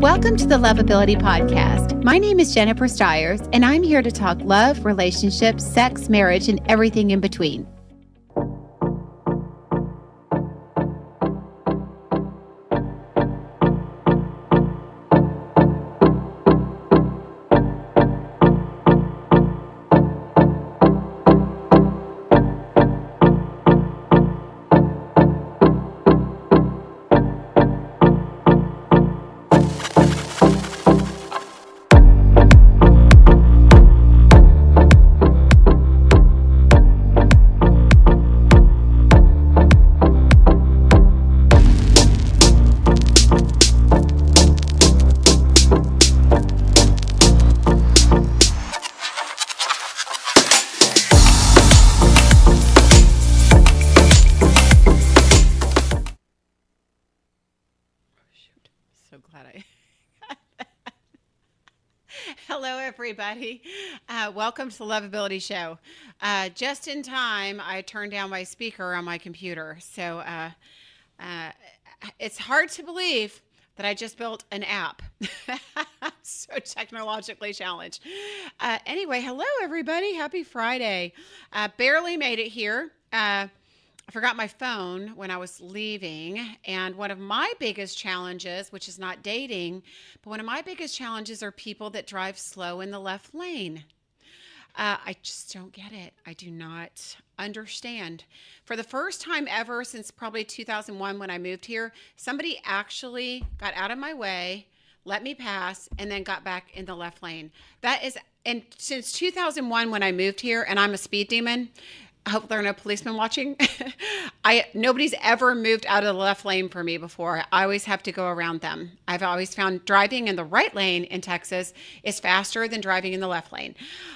Welcome to the Lovability Podcast. My name is Jennifer Stiers, and I'm here to talk love, relationships, sex, marriage, and everything in between. Everybody. Uh, welcome to the Lovability Show. Uh, just in time, I turned down my speaker on my computer. So uh, uh it's hard to believe that I just built an app. so technologically challenged. Uh, anyway, hello, everybody. Happy Friday. Uh, barely made it here. I forgot my phone when I was leaving. And one of my biggest challenges, which is not dating, but one of my biggest challenges are people that drive slow in the left lane. Uh, I just don't get it. I do not understand. For the first time ever since probably 2001 when I moved here, somebody actually got out of my way, let me pass, and then got back in the left lane. That is, and since 2001 when I moved here, and I'm a speed demon, I hope there are no policemen watching. I nobody's ever moved out of the left lane for me before. I always have to go around them. I've always found driving in the right lane in Texas is faster than driving in the left lane.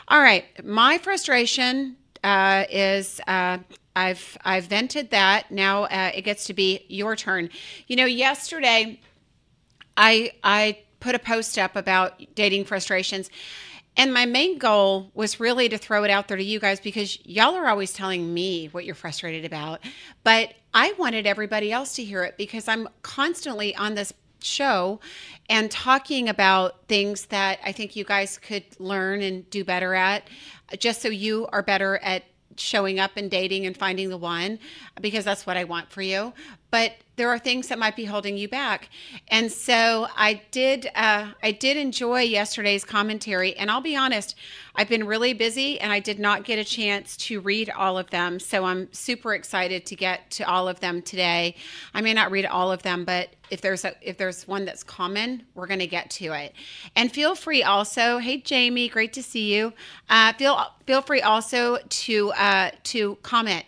All right, my frustration uh, is uh, I've I've vented that. Now uh, it gets to be your turn. You know, yesterday I I put a post up about dating frustrations. And my main goal was really to throw it out there to you guys because y'all are always telling me what you're frustrated about. But I wanted everybody else to hear it because I'm constantly on this show and talking about things that I think you guys could learn and do better at, just so you are better at showing up and dating and finding the one because that's what I want for you. But there are things that might be holding you back. And so I did uh, I did enjoy yesterday's commentary and I'll be honest, I've been really busy and I did not get a chance to read all of them. So I'm super excited to get to all of them today. I may not read all of them, but if there's a if there's one that's common, we're going to get to it. And feel free also, hey Jamie, great to see you. Uh, feel feel free also to uh, to comment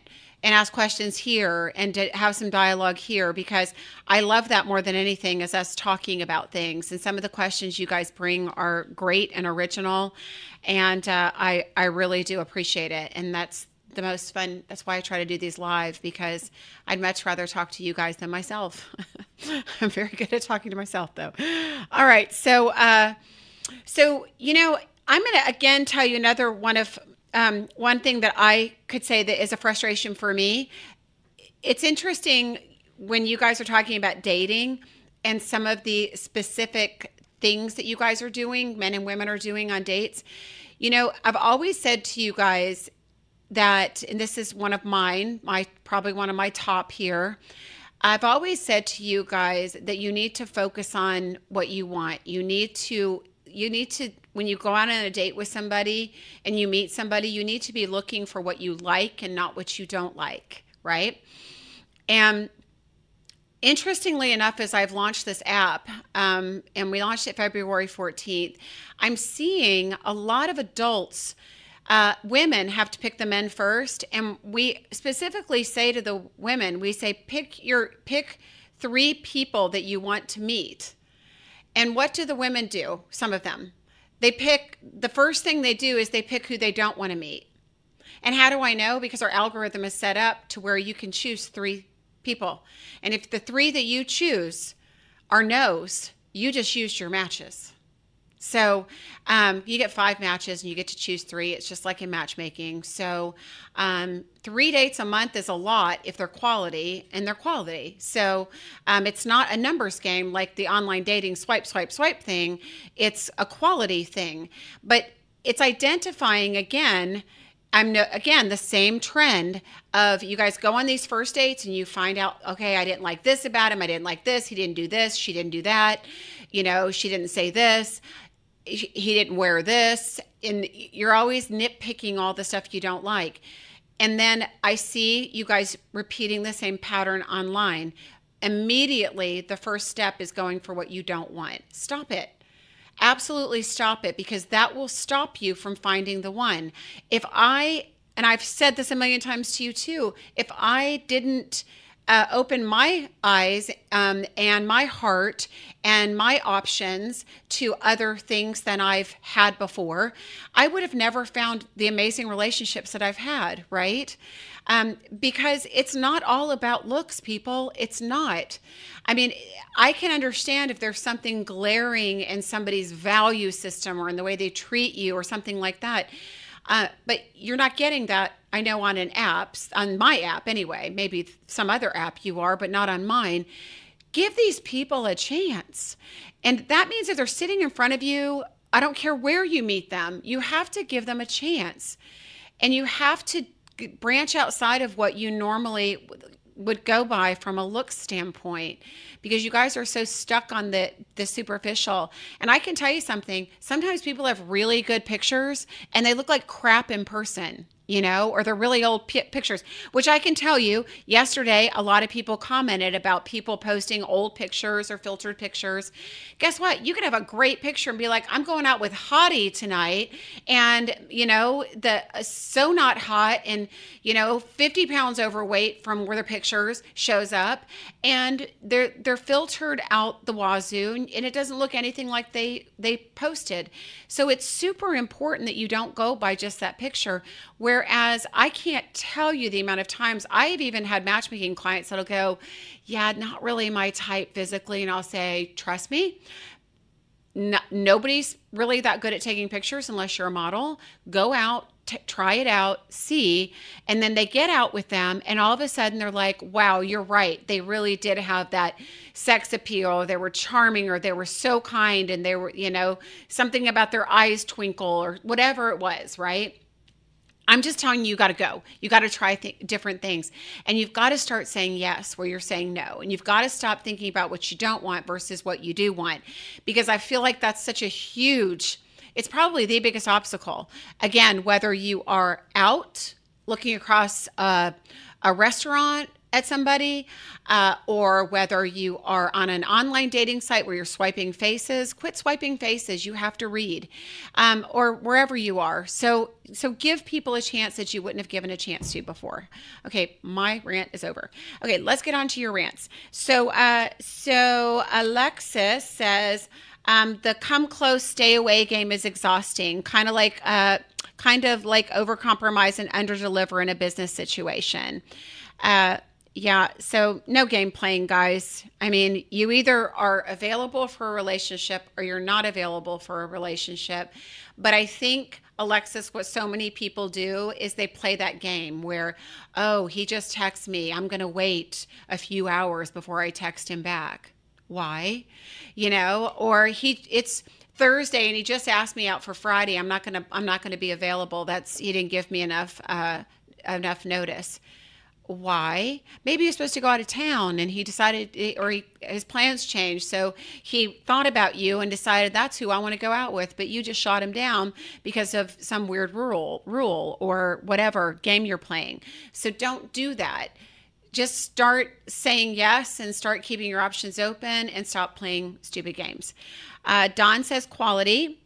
and ask questions here and to have some dialogue here because I love that more than anything is us talking about things. And some of the questions you guys bring are great and original, and uh, I I really do appreciate it. And that's the most fun. That's why I try to do these live because I'd much rather talk to you guys than myself. I'm very good at talking to myself though. All right, so uh, so you know I'm going to again tell you another one of um, one thing that I could say that is a frustration for me. It's interesting when you guys are talking about dating and some of the specific things that you guys are doing, men and women are doing on dates. You know, I've always said to you guys that, and this is one of mine, my probably one of my top here. I've always said to you guys that you need to focus on what you want. You need to you need to when you go out on a date with somebody and you meet somebody you need to be looking for what you like and not what you don't like right and interestingly enough as i've launched this app um, and we launched it february 14th i'm seeing a lot of adults uh, women have to pick the men first and we specifically say to the women we say pick your pick three people that you want to meet and what do the women do? Some of them. They pick, the first thing they do is they pick who they don't want to meet. And how do I know? Because our algorithm is set up to where you can choose three people. And if the three that you choose are no's, you just used your matches. So um, you get five matches and you get to choose three. It's just like in matchmaking. So um, three dates a month is a lot if they're quality and they're quality. So um, it's not a numbers game like the online dating swipe, swipe, swipe thing. It's a quality thing. But it's identifying again. I'm no, again the same trend of you guys go on these first dates and you find out, okay, I didn't like this about him. I didn't like this. He didn't do this. She didn't do that. You know, she didn't say this he didn't wear this. And you're always nitpicking all the stuff you don't like. And then i see you guys repeating the same pattern online. Immediately the first step is going for what you don't want. Stop it. Absolutely stop it because that will stop you from finding the one. If i and i've said this a million times to you too if i didn't uh, open my eyes um, and my heart and my options to other things than I've had before, I would have never found the amazing relationships that I've had, right? Um, because it's not all about looks, people. It's not. I mean, I can understand if there's something glaring in somebody's value system or in the way they treat you or something like that. Uh, but you're not getting that, I know, on an app, on my app anyway. Maybe some other app you are, but not on mine. Give these people a chance. And that means if they're sitting in front of you, I don't care where you meet them, you have to give them a chance. And you have to branch outside of what you normally would go by from a look standpoint because you guys are so stuck on the the superficial. And i can tell you something. Sometimes people have really good pictures and they look like crap in person you know, or they're really old p- pictures, which I can tell you yesterday, a lot of people commented about people posting old pictures or filtered pictures. Guess what? You could have a great picture and be like, I'm going out with Hottie tonight. And, you know, the uh, so not hot and, you know, 50 pounds overweight from where the pictures shows up. And they're, they're filtered out the wazoo and it doesn't look anything like they, they posted. So it's super important that you don't go by just that picture. Whereas I can't tell you the amount of times I've even had matchmaking clients that'll go, Yeah, not really my type physically. And I'll say, Trust me, no, nobody's really that good at taking pictures unless you're a model. Go out, t- try it out, see, and then they get out with them, and all of a sudden they're like, "Wow, you're right. They really did have that sex appeal. They were charming, or they were so kind, and they were, you know, something about their eyes twinkle, or whatever it was, right?" I'm just telling you, you got to go. You got to try th- different things. And you've got to start saying yes where you're saying no. And you've got to stop thinking about what you don't want versus what you do want. Because I feel like that's such a huge, it's probably the biggest obstacle. Again, whether you are out looking across a, a restaurant at somebody, uh, or whether you are on an online dating site where you're swiping faces, quit swiping faces. You have to read, um, or wherever you are. So, so give people a chance that you wouldn't have given a chance to before. Okay, my rant is over. Okay, let's get on to your rants. So, uh, so Alexis says. Um, the come close, stay away game is exhausting. Kind of like, uh, kind of like overcompromise and underdeliver in a business situation. Uh, yeah, so no game playing, guys. I mean, you either are available for a relationship or you're not available for a relationship. But I think, Alexis, what so many people do is they play that game where, oh, he just texts me. I'm going to wait a few hours before I text him back. Why? You know, or he, it's, Thursday and he just asked me out for Friday. I'm not to I'm not to be available. That's he didn't give me enough uh enough notice why. Maybe he was supposed to go out of town and he decided or he, his plans changed. So he thought about you and decided that's who i want to go out with but you just shot him down because of some weird rule rule or whatever game you're playing. So don't do that. Just start saying yes and start keeping your options open and stop playing stupid games. Uh, don says quality.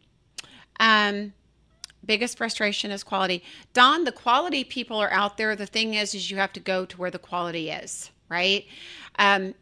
Um, biggest frustration is quality. Don, the quality people are out there. The thing is, is you have to go to where the quality is, right? Um,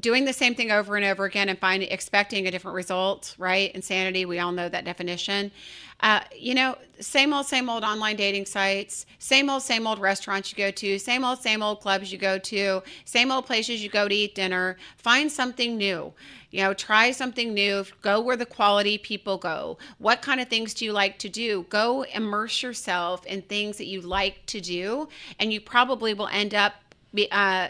doing the same thing over and over again and finding expecting a different result, right? Insanity. We all know that definition. Uh, you know, same old, same old online dating sites, same old, same old restaurants you go to, same old, same old clubs you go to, same old places you go to eat dinner. Find something new. You know, try something new. Go where the quality people go. What kind of things do you like to do? Go immerse yourself in things that you like to do, and you probably will end up uh,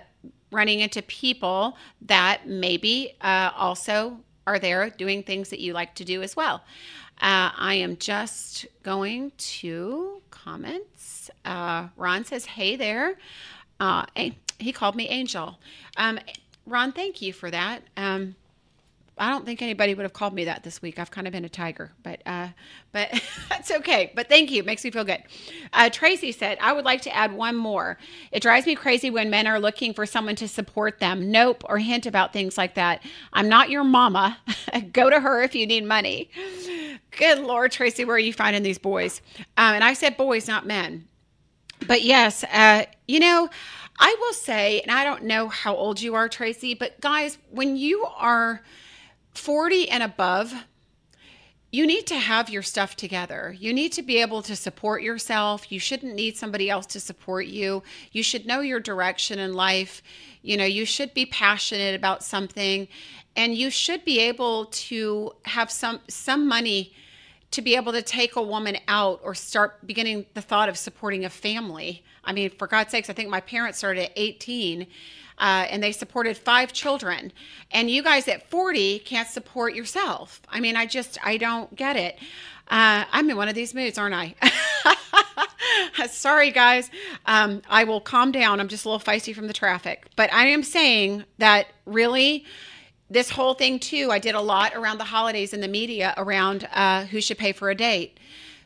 running into people that maybe uh, also are there doing things that you like to do as well. Uh, I am just going to comments. Uh, Ron says, Hey there. Uh, he called me Angel. Um, Ron, thank you for that. Um, I don't think anybody would have called me that this week. I've kind of been a tiger, but uh, but that's okay. But thank you, It makes me feel good. Uh, Tracy said, "I would like to add one more. It drives me crazy when men are looking for someone to support them. Nope, or hint about things like that. I'm not your mama. Go to her if you need money." Good Lord, Tracy, where are you finding these boys? Um, and I said boys, not men. But yes, uh, you know. I will say, and I don't know how old you are, Tracy, but guys, when you are 40 and above, you need to have your stuff together. You need to be able to support yourself. You shouldn't need somebody else to support you. You should know your direction in life. You know, you should be passionate about something and you should be able to have some some money to be able to take a woman out or start beginning the thought of supporting a family. I mean, for God's sakes, I think my parents started at 18 uh, and they supported five children. And you guys at 40 can't support yourself. I mean, I just, I don't get it. Uh, I'm in one of these moods, aren't I? Sorry, guys. Um, I will calm down. I'm just a little feisty from the traffic. But I am saying that really, this whole thing, too, I did a lot around the holidays in the media around uh, who should pay for a date.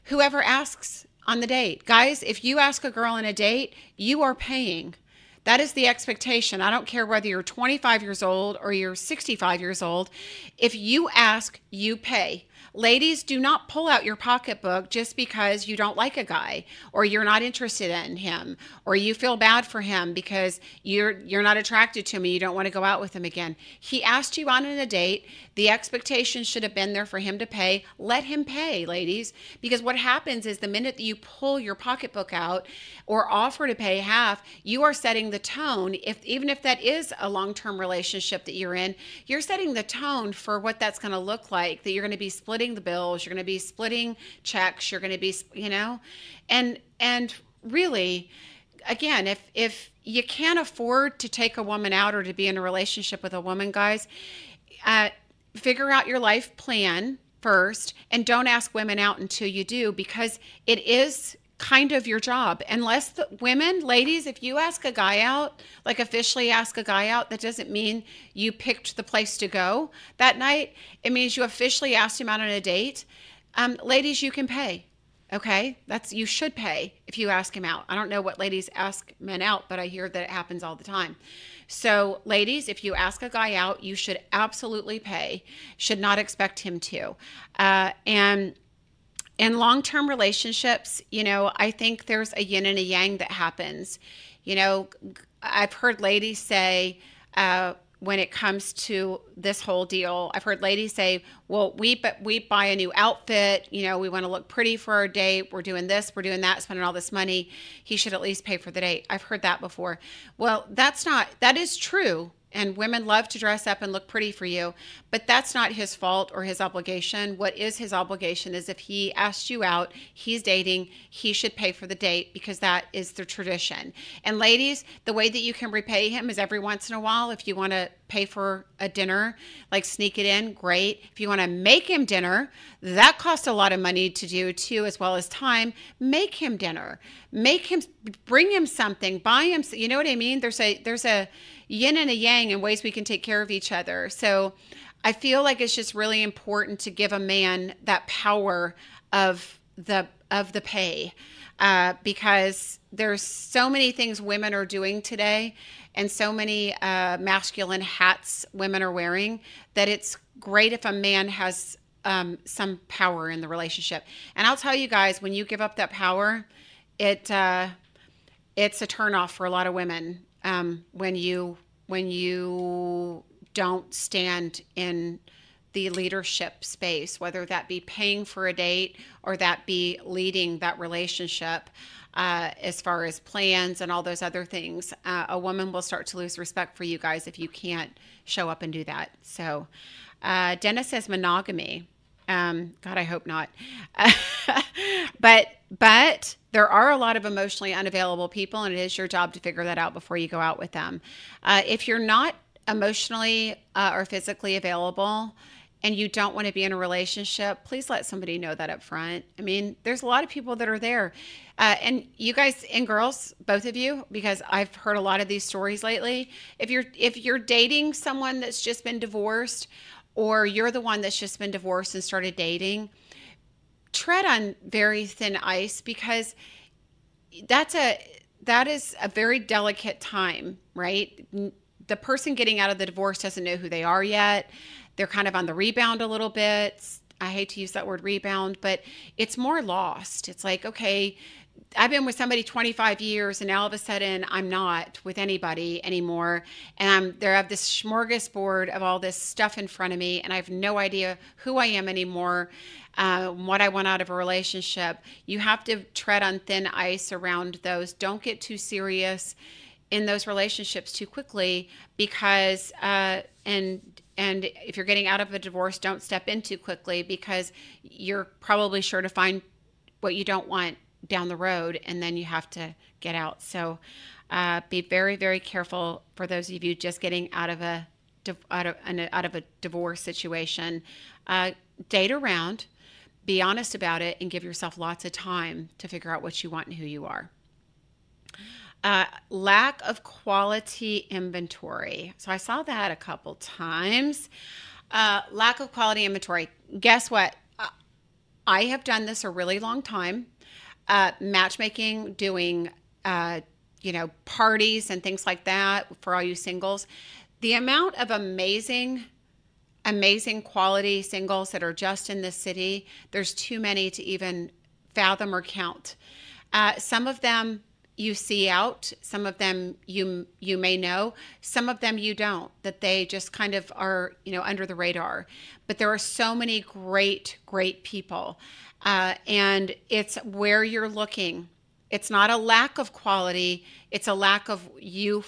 Whoever asks on the date. Guys, if you ask a girl on a date, you are paying. That is the expectation. I don't care whether you're 25 years old or you're 65 years old. If you ask, you pay. Ladies, do not pull out your pocketbook just because you don't like a guy or you're not interested in him or you feel bad for him because you're you're not attracted to him and you don't want to go out with him again. He asked you on a date. The expectation should have been there for him to pay. Let him pay, ladies, because what happens is the minute that you pull your pocketbook out or offer to pay half, you are setting the tone. If even if that is a long-term relationship that you're in, you're setting the tone for what that's going to look like. That you're going to be splitting the bills, you're going to be splitting checks, you're going to be, you know, and and really, again, if if you can't afford to take a woman out or to be in a relationship with a woman, guys, uh, figure out your life plan first and don't ask women out until you do because it is kind of your job. Unless the women ladies if you ask a guy out like officially ask a guy out that doesn't mean you picked the place to go. That night it means you officially asked him out on a date. Um, ladies you can pay okay? That's you should pay if you ask him out. I don't know what ladies ask men out but i hear that it happens all the time. So ladies if you ask a guy out you should absolutely pay. Should not expect him to. Uh, and in long term relationships, you know, I think there's a yin and a yang that happens. You know, I've heard ladies say, uh, when it comes to this whole deal. I've heard ladies say, "Well, we we buy a new outfit, you know, we want to look pretty for our date. We're doing this, we're doing that, spending all this money. He should at least pay for the date." I've heard that before. Well, that's not that is true and women love to dress up and look pretty for you but that's not his fault or his obligation. What is his obligation is if he asked you out he's dating he should pay for the date because that is the tradition. And ladies the way that you can repay him is every once in a while if you want to pay for a dinner like sneak it in great. If you want to make him dinner that costs a lot of money to do too as well as time. Make him dinner. Make him bring him something. Buy him you know what i mean? There's a there's a yin and a yang in ways we can take care of each other. So I feel like it's just really important to give a man that power of the of the pay uh, because there's so many things women are doing today and so many uh, masculine hats women are wearing that it's great if a man has um, some power in the relationship. And I'll tell you guys, when you give up that power, it uh, it's a turnoff for a lot of women um, when you when you don't stand in the leadership space, whether that be paying for a date or that be leading that relationship. Uh, as far as plans and all those other things, uh, a woman will start to lose respect for you guys if you can't show up and do that. So, uh, Dennis says monogamy. Um, God, I hope not. but but there are a lot of emotionally unavailable people, and it is your job to figure that out before you go out with them. Uh, if you're not emotionally uh, or physically available, and you don't want to be in a relationship, please let somebody know that up front. I mean, there's a lot of people that are there. Uh, and you guys and girls, both of you, because I've heard a lot of these stories lately. If you're if you're dating someone that's just been divorced, or you're the one that's just been divorced and started dating, tread on very thin ice because that's a that is a very delicate time, right? The person getting out of the divorce doesn't know who they are yet they're kind of on the rebound a little bit. I hate to use that word rebound, but it's more lost. It's like, okay, I've been with somebody 25 years and now all of a sudden I'm not with anybody anymore. And I'm there I have this smorgasbord of all this stuff in front of me and I have no idea who I am anymore, uh, what I want out of a relationship. You have to tread on thin ice around those. Don't get too serious in those relationships too quickly because uh, and and if you're getting out of a divorce, don't step in too quickly because you're probably sure to find what you don't want down the road, and then you have to get out. So uh, be very, very careful for those of you just getting out of a out of out of a divorce situation. Uh, date around, be honest about it, and give yourself lots of time to figure out what you want and who you are. Uh, lack of quality inventory. So I saw that a couple times. Uh, lack of quality inventory. Guess what? Uh, I have done this a really long time. Uh, matchmaking, doing, uh, you know, parties and things like that for all you singles. The amount of amazing, amazing quality singles that are just in this city, there's too many to even fathom or count. Uh, some of them you see out some of them you you may know some of them you don't that they just kind of are you know under the radar. But there are so many great great people. Uh, and it's where you're looking. It's not a lack of quality. It's a lack of you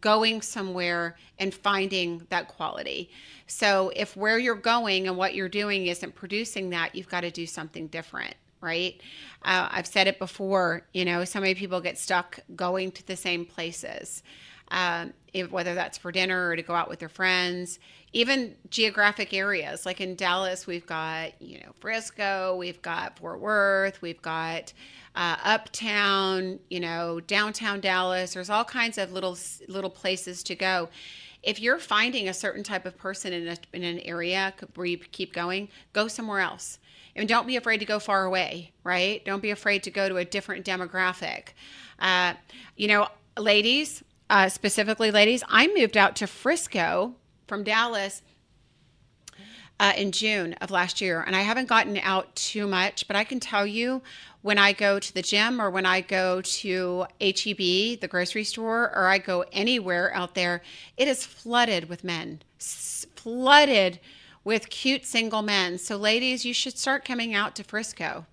going somewhere and finding that quality so if where you're going and what you're doing isn't producing that you've got to do something different right? Uh, I've said it before, you know, so many people get stuck going to the same places, um, if, whether that's for dinner or to go out with their friends, even geographic areas. Like in Dallas, we've got, you know, Frisco, we've got Fort Worth, we've got uh, uptown, you know, downtown Dallas. There's all kinds of little little places to go. If you're finding a certain type of person in, a, in an area where you keep going, go somewhere else and don't be afraid to go far away, right? Don't be afraid to go to a different demographic. Uh, you know, ladies, uh, specifically ladies, I moved out to Frisco from Dallas uh, in June of last year, and I haven't gotten out too much, but I can tell you when I go to the gym or when I go to HEB, the grocery store, or I go anywhere out there, it is flooded with men, flooded with cute single men. So, ladies, you should start coming out to Frisco.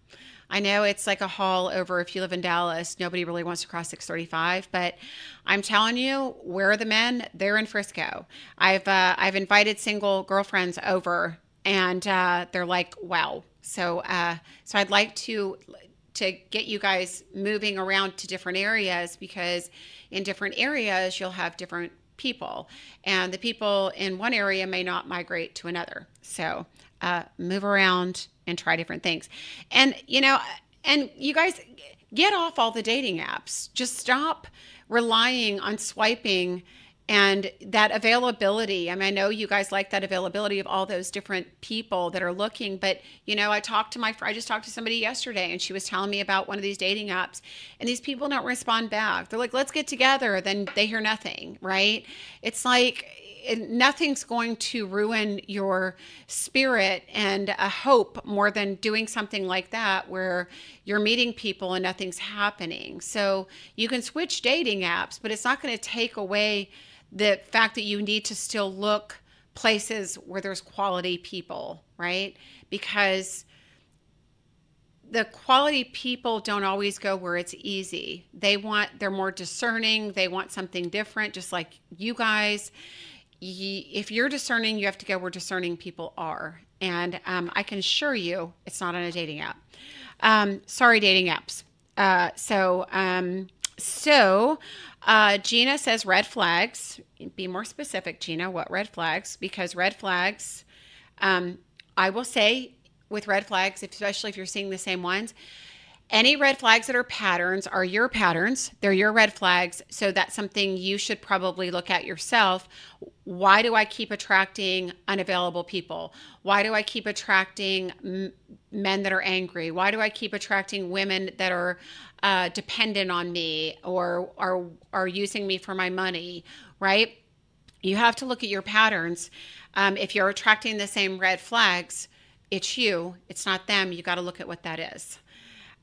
I know it's like a haul over if you live in Dallas. Nobody really wants to cross 635, but I'm telling you, where are the men? They're in Frisco. I've uh, I've invited single girlfriends over, and uh, they're like, "Wow!" So uh, so I'd like to to get you guys moving around to different areas because in different areas you'll have different people, and the people in one area may not migrate to another. So uh, move around and try different things. And, you know, and you guys get off all the dating apps. Just stop relying on swiping and that availability i mean i know you guys like that availability of all those different people that are looking but you know i talked to my i just talked to somebody yesterday and she was telling me about one of these dating apps and these people don't respond back. They're like let's get together then they hear nothing right? It's like nothing's going to ruin your spirit and a hope more than doing something like that where you're meeting people and nothing's happening. So you can switch dating apps but it's not going to take away the fact that you need to still look places where there's quality people, right? Because the quality people don't always go where it's easy. They want, they're more discerning. They want something different, just like you guys. If you're discerning, you have to go where discerning people are. And um, I can assure you it's not on a dating app. Um, sorry, dating apps. Uh, so, um, so uh, Gina says red flags. Be more specific, Gina. What red flags? Because red flags, um, I will say with red flags, especially if you're seeing the same ones. Any red flags that are patterns are your patterns. They're your red flags. So that's something you should probably look at yourself. Why do I keep attracting unavailable people? Why do I keep attracting men that are angry? Why do I keep attracting women that are uh, dependent on me or are, are using me for my money, right? You have to look at your patterns. Um, if you're attracting the same red flags, it's you, it's not them. You got to look at what that is.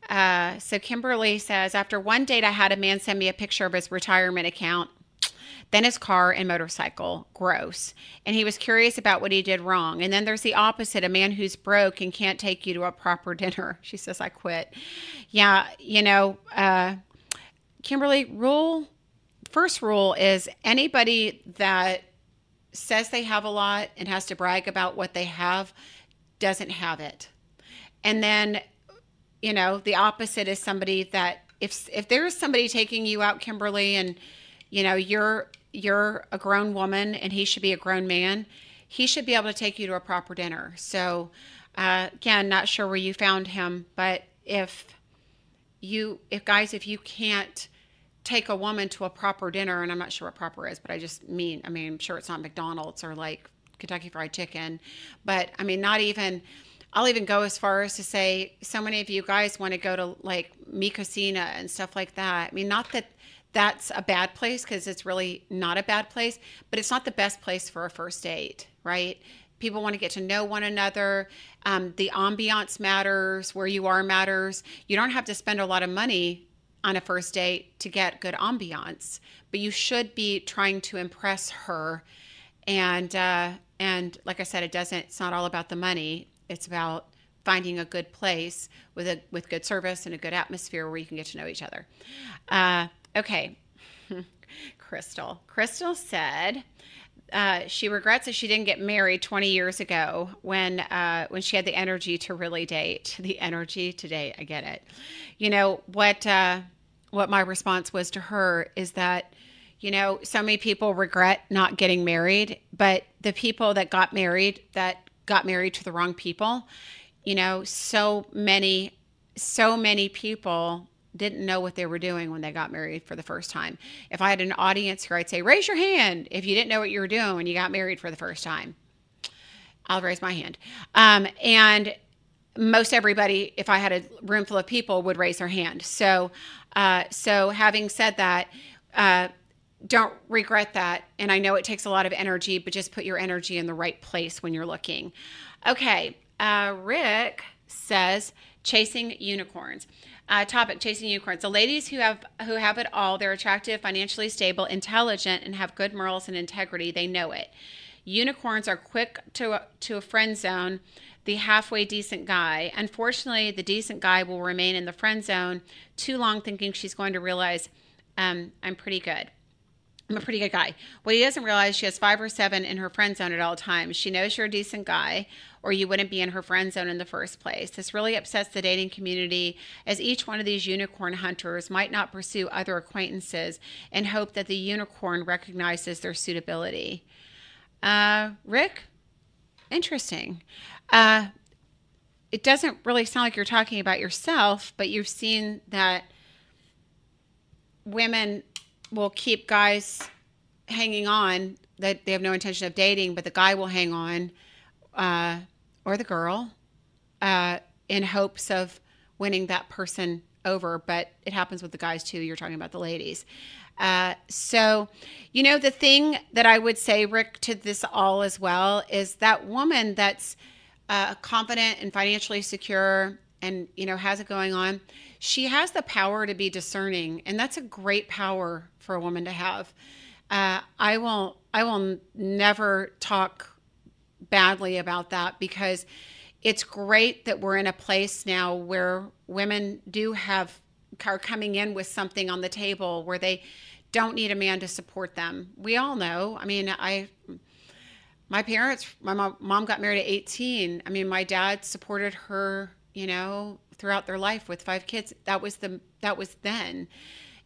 Uh, so Kimberly says, after one date, I had a man send me a picture of his retirement account, then his car and motorcycle. Gross. And he was curious about what he did wrong. And then there's the opposite a man who's broke and can't take you to a proper dinner. She says, I quit. Yeah, you know, uh, Kimberly, rule first rule is anybody that says they have a lot and has to brag about what they have doesn't have it. And then, you know, the opposite is somebody that if if there's somebody taking you out, Kimberly, and you know you're you're a grown woman and he should be a grown man, he should be able to take you to a proper dinner. So, uh, again, not sure where you found him, but if you if guys if you can't take a woman to a proper dinner and i'm not sure what proper is but i just mean i mean i'm sure it's not mcdonald's or like Kentucky Fried Chicken. But I mean, not even. I'll even go as far as to say so many of you guys want to go to like Mi and stuff like that. I mean, not that that's a bad place because it's really not a bad place, but it's not the best place for a first date, right? People want to get to know one another. Um, the ambiance matters, where you are matters. You don't have to spend a lot of money on a first date to get good ambiance, but you should be trying to impress her and uh, and like I said, it doesn't. It's not all about the money. It's about finding a good place with a with good service and a good atmosphere where you can get to know each other. Uh, okay, Crystal. Crystal said. Uh, she regrets that she didn't get married 20 years ago when uh, when she had the energy to really date. The energy to date, I get it. You know what? Uh, what my response was to her is that you know, so many people regret not getting married, but the people that got married, that got married to the wrong people, you know, so many, so many people didn't know what they were doing when they got married for the first time. If I had an audience here, I'd say, raise your hand if you didn't know what you were doing when you got married for the first time. I'll raise my hand. Um, and most everybody, if I had a room full of people, would raise their hand. So, uh, so having said that, uh, don't regret that. And I know it takes a lot of energy, but just put your energy in the right place when you're looking. Okay. Uh, Rick says chasing unicorns. Uh, topic chasing unicorns the ladies who have who have it all they're attractive financially stable intelligent and have good morals and integrity they know it unicorns are quick to to a friend zone the halfway decent guy unfortunately the decent guy will remain in the friend zone too long thinking she's going to realize um, i'm pretty good I'm a pretty good guy. What he doesn't realize, she has five or seven in her friend zone at all times. She knows you're a decent guy, or you wouldn't be in her friend zone in the first place. This really upsets the dating community, as each one of these unicorn hunters might not pursue other acquaintances and hope that the unicorn recognizes their suitability. Uh, Rick, interesting. Uh, it doesn't really sound like you're talking about yourself, but you've seen that women will keep guys hanging on that they have no intention of dating, but the guy will hang on, uh, or the girl, uh, in hopes of winning that person over. But it happens with the guys too. You're talking about the ladies. Uh, so, you know, the thing that I would say, Rick, to this all as well is that woman that's uh, confident and financially secure and, you know, has it going on she has the power to be discerning, and that's a great power for a woman to have. uh, I will I will never talk badly about that because it's great that we're in a place now where women do have are coming in with something on the table where they don't need a man to support them. We all know. I mean, I my parents, my mom, mom got married at 18. I mean, my dad supported her, you know, throughout their life with five kids. That was the that was then.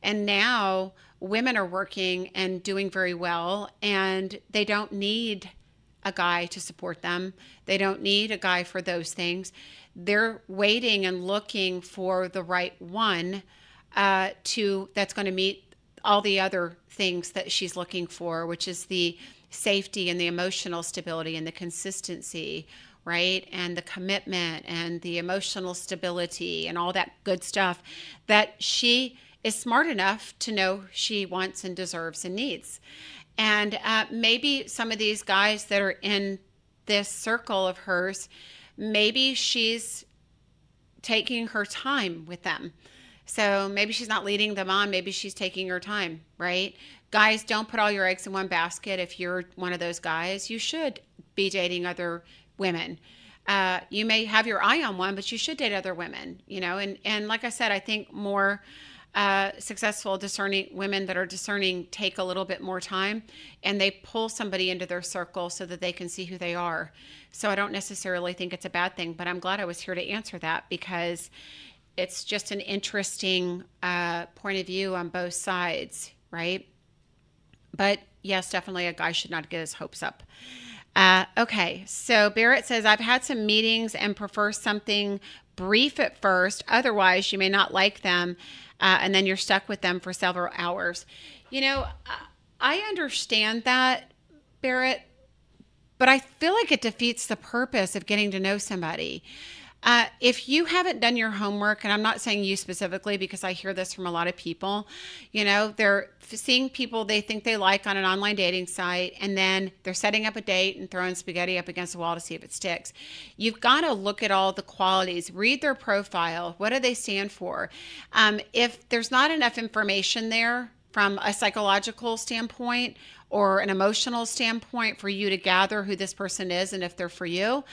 And now women are working and doing very well and they don't need a guy to support them. They don't need a guy for those things. They're waiting and looking for the right one uh, to that's going to meet all the other things that she's looking for, which is the safety and the emotional stability and the consistency, right? And the commitment and the emotional stability and all that good stuff that she is smart enough to know she wants and deserves and needs. And uh, maybe some of these guys that are in this circle of hers, maybe she's taking her time with them. So maybe she's not leading them on, maybe she's taking her time, right? Guys, don't put all your eggs in one basket. If you're one of those guys, you should be dating other women. Uh, you may have your eye on one, but you should date other women, you know. And and like I said, I think more uh, successful discerning women that are discerning take a little bit more time, and they pull somebody into their circle so that they can see who they are. So I don't necessarily think it's a bad thing, but I'm glad I was here to answer that because it's just an interesting uh, point of view on both sides, right? But yes, definitely a guy should not get his hopes up. Uh, okay, so Barrett says, I've had some meetings and prefer something brief at first. Otherwise, you may not like them, uh, and then you're stuck with them for several hours. You know, I understand that, Barrett, but I feel like it defeats the purpose of getting to know somebody. Uh, if you haven't done your homework, and I'm not saying you specifically because I hear this from a lot of people, you know, they're seeing people they think they like on an online dating site, and then they're setting up a date and throwing spaghetti up against the wall to see if it sticks. You've got to look at all the qualities, read their profile. What do they stand for? Um, if there's not enough information there, from a psychological standpoint or an emotional standpoint for you to gather who this person is and if they're for you,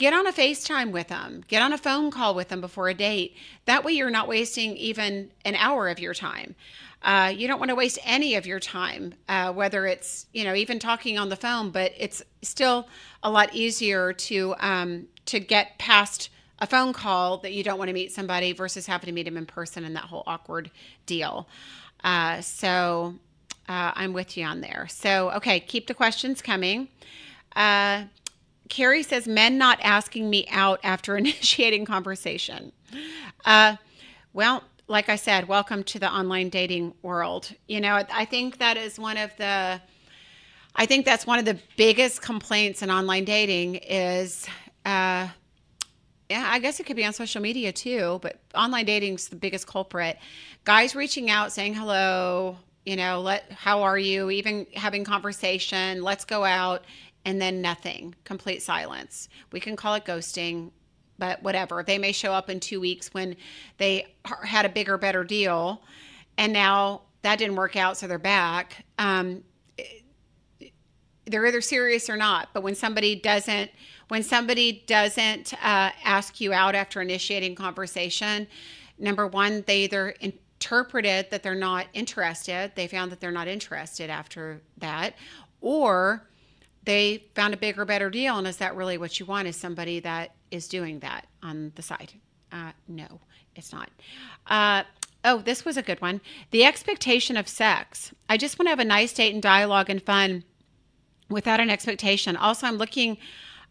get on a FaceTime with them, get on a phone call with them before a date. That way, you're not wasting even an hour of your time. Uh, you don't want to waste any of your time, uh, whether it's you know even talking on the phone, but it's still a lot easier to um, to get past a phone call that you don't want to meet somebody versus having to meet them in person and that whole awkward deal. Uh, so uh, I'm with you on there. So okay, keep the questions coming. Carrie says, men not asking me out after initiating conversation. Uh, well, like I said, welcome to the online dating world. You know, I think that is one of the, I think that's one of the biggest complaints in online dating is, uh, yeah, I guess it could be on social media too, but online dating's the biggest culprit. Guys reaching out saying hello, you know, let how are you, even having conversation, let's go out and then nothing, complete silence. We can call it ghosting, but whatever. They may show up in two weeks when they had a bigger, better deal, and now that didn't work out, so they're back. Um, they're either serious or not. But when somebody doesn't, when somebody doesn't uh, ask you out after initiating conversation, number one, they either interpreted that they're not interested. They found that they're not interested after that, or they found a bigger, better deal. And is that really what you want? Is somebody that is doing that on the side? Uh, no, it's not. Uh, oh, this was a good one. The expectation of sex. I just want to have a nice date and dialogue and fun without an expectation. Also, I'm looking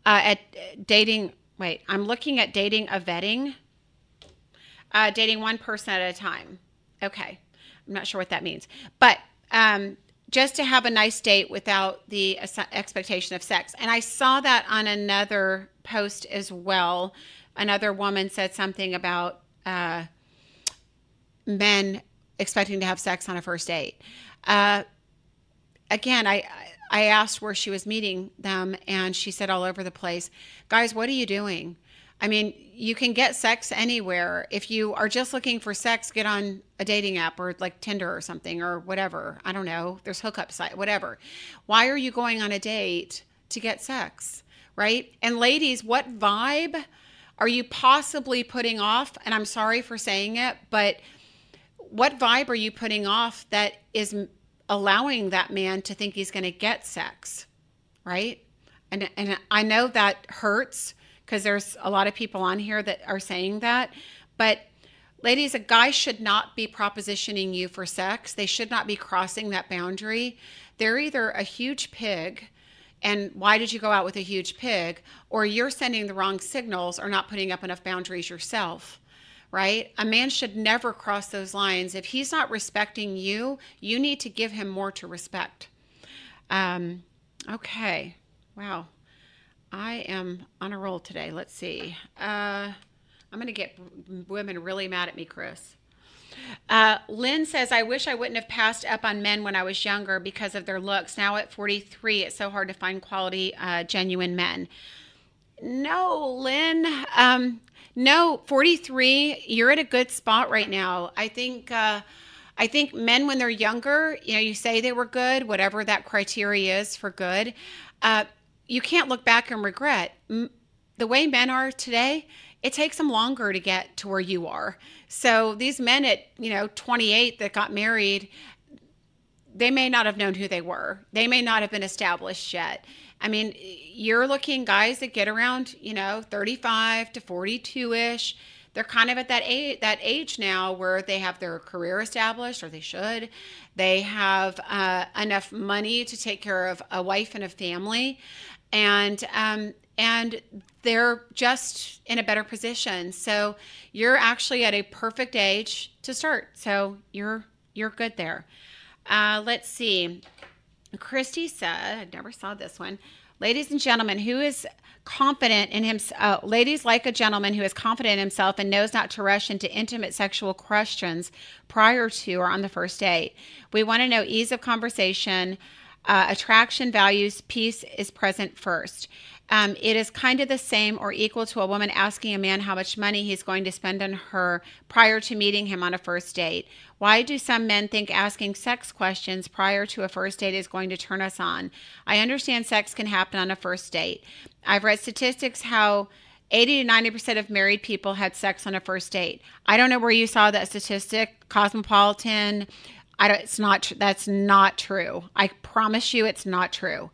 uh, at dating. Wait, I'm looking at dating a vetting, uh, dating one person at a time. Okay, I'm not sure what that means, but um, just to have a nice date without the expectation of sex. And I saw that on another post as well. Another woman said something about uh, men expecting to have sex on a first date. Uh, again, I I asked where she was meeting them, and she said all over the place. Guys, what are you doing? I mean, you can get sex anywhere. If you are just looking for sex, get on a dating app or like Tinder or something or whatever. I don't know. There's hookup site, whatever. Why are you going on a date to get sex? Right? And ladies, what vibe are you possibly putting off? And I'm sorry for saying it, but what vibe are you putting off that is allowing that man to think he's going to get sex? Right? And and I know that hurts because there's a lot of people on here that are saying that. But ladies, a guy should not be propositioning you for sex. They should not be crossing that boundary. They're either a huge pig and why did you go out with a huge pig or you're sending the wrong signals or not putting up enough boundaries yourself right a man should never cross those lines if he's not respecting you you need to give him more to respect um, okay wow I am on a roll today. Let's see. Uh, I'm going to get women really mad at me, Chris. Uh, Lynn says, I wish I wouldn't have passed up on men when I was younger because of their looks. Now at 43, it's so hard to find quality, uh, genuine men. No, Lynn. Um, no, 43, you're at a good spot right now. I think. Uh, I think men, when they're younger, you know, you say they were good, whatever that criteria is for good. Uh, you can't look back and regret. The way men are today, it takes them longer to get to where you are. So these men at, you know, 28 that got married, they may not have known who they were. They may not have been established yet. I mean, you're looking guys that get around, you know, 35 to 42ish. They're kind of at that age, that age now where they have their career established, or they should. They have uh, enough money to take care of a wife and a family and um, and they're just in a better position. So you're actually at a perfect age to start. So you're you're good there. Uh, let's see. Christy said, I never saw this one. Ladies and gentlemen, who is confident in himself, uh, ladies like a gentleman who is confident in himself and knows not to rush into intimate sexual questions prior to or on the first date. We want to know ease of conversation, uh, attraction, values, peace is present first. Um, it is kind of the same or equal to a woman asking a man how much money he's going to spend on her prior to meeting him on a first date. Why do some men think asking sex questions prior to a first date is going to turn us on? I understand sex can happen on a first date. I've read statistics how 80 to 90% of married people had sex on a first date. I don't know where you saw that statistic, Cosmopolitan, I don't, it's not, that's not true. I promise you it's not true.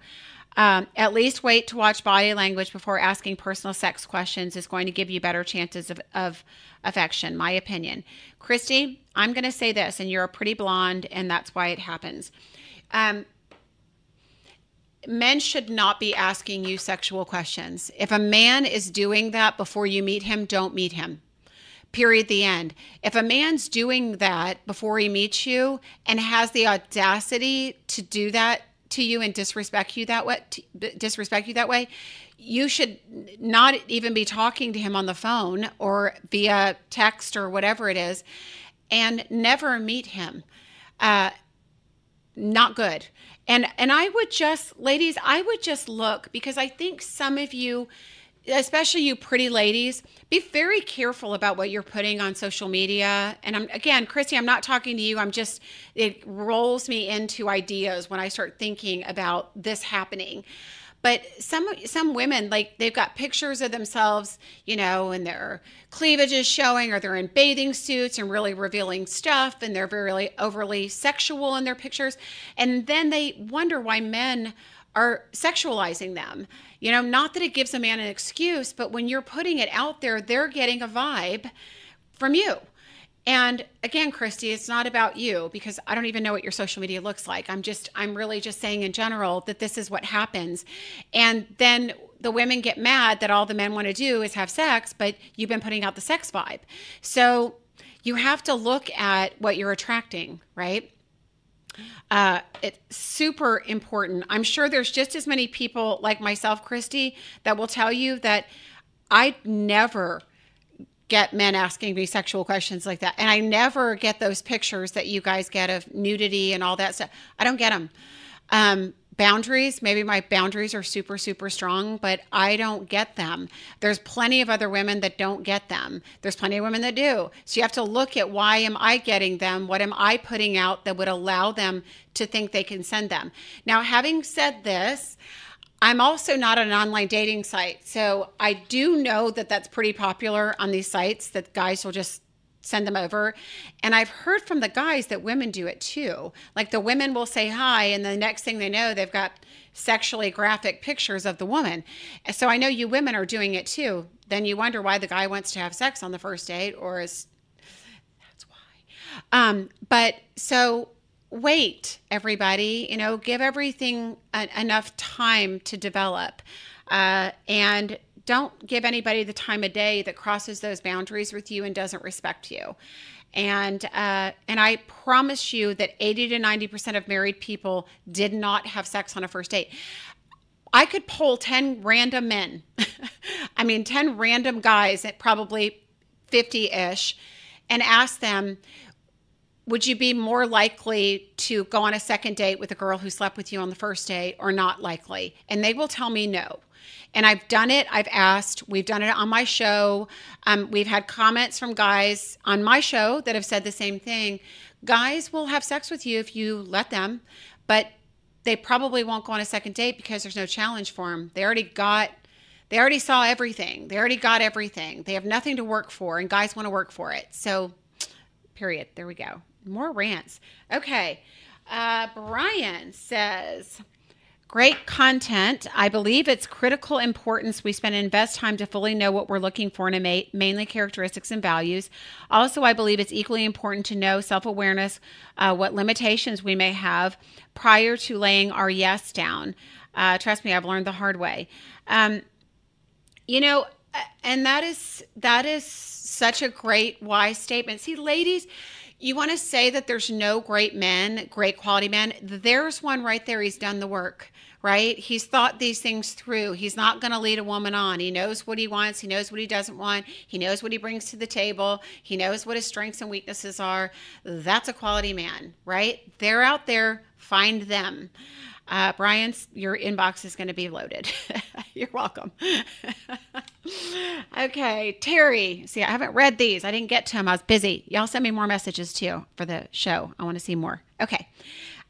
Um, at least wait to watch body language before asking personal sex questions is going to give you better chances of, of affection, my opinion. Christy, I'm going to say this, and you're a pretty blonde, and that's why it happens. Um, men should not be asking you sexual questions. If a man is doing that before you meet him, don't meet him period the end. If a man's doing that before he meets you and has the audacity to do that to you and disrespect you that way disrespect you that way you should not even be talking to him on the phone or via text or whatever it is and never meet him. Uh, not good. And and i would just ladies i would just look because i think some of you especially you pretty ladies, be very careful about what you're putting on social media. And I'm again, Christy, I'm not talking to you. I'm just it rolls me into ideas when I start thinking about this happening. But some some women like they've got pictures of themselves, you know, and their cleavage is showing, or they're in bathing suits and really revealing stuff, and they're very overly sexual in their pictures, and then they wonder why men are sexualizing them. You know, not that it gives a man an excuse, but when you're putting it out there, they're getting a vibe from you. And again, Christy, it's not about you because I don't even know what your social media looks like. I'm just, I'm really just saying in general that this is what happens. And then the women get mad that all the men want to do is have sex, but you've been putting out the sex vibe. So you have to look at what you're attracting, right? Uh, it's super important. I'm sure there's just as many people like myself, Christy, that will tell you that I never get men asking me sexual questions like that. And I never get those pictures that you guys get of nudity and all that stuff. I don't get them. Um, boundaries. Maybe my boundaries are super, super strong, but I don't get them. There's plenty of other women that don't get them. There's plenty of women that do. So you have to look at why am I getting them? What am I putting out that would allow them to think they can send them? Now, having said this, I'm also not an online dating site. So I do know that that's pretty popular on these sites that guys will just send them over. And I've heard from the guys that women do it too. Like the women will say hi, and the next thing they know, they've got sexually graphic pictures of the woman. So I know you women are doing it too. Then you wonder why the guy wants to have sex on the first date, or is that's why. Um, but so wait, everybody, you know, give everything a, enough time to develop. Uh, and don't give anybody the time of day that crosses those boundaries with you and doesn't respect you. And uh, and I promise you that 80 to 90 percent of married people did not have sex on a first date. I could poll 10 random men. I mean, 10 random guys at probably 50 ish and ask them, would you be more likely to go on a second date with a girl who slept with you on the first date or not likely? And they will tell me no. And I've done it. I've asked. We've done it on my show. Um, we've had comments from guys on my show that have said the same thing. Guys will have sex with you if you let them, but they probably won't go on a second date because there's no challenge for them. They already got, they already saw everything. They already got everything. They have nothing to work for, and guys want to work for it. So, period. There we go. More rants. Okay. Uh, Brian says, Great content. I believe it's critical importance we spend invest time to fully know what we're looking for in a mate, mainly characteristics and values. Also, I believe it's equally important to know self awareness, uh, what limitations we may have prior to laying our yes down. Uh, trust me, I've learned the hard way. Um, you know, and that is that is such a great wise statement. See, ladies, you want to say that there's no great men, great quality men. There's one right there. He's done the work right? He's thought these things through. He's not going to lead a woman on. He knows what he wants. He knows what he doesn't want. He knows what he brings to the table. He knows what his strengths and weaknesses are. That's a quality man, right? They're out there. Find them. Uh, Brian's, your inbox is going to be loaded. You're welcome. okay, Terry. See, I haven't read these. I didn't get to them. I was busy. Y'all send me more messages too for the show. I want to see more. Okay.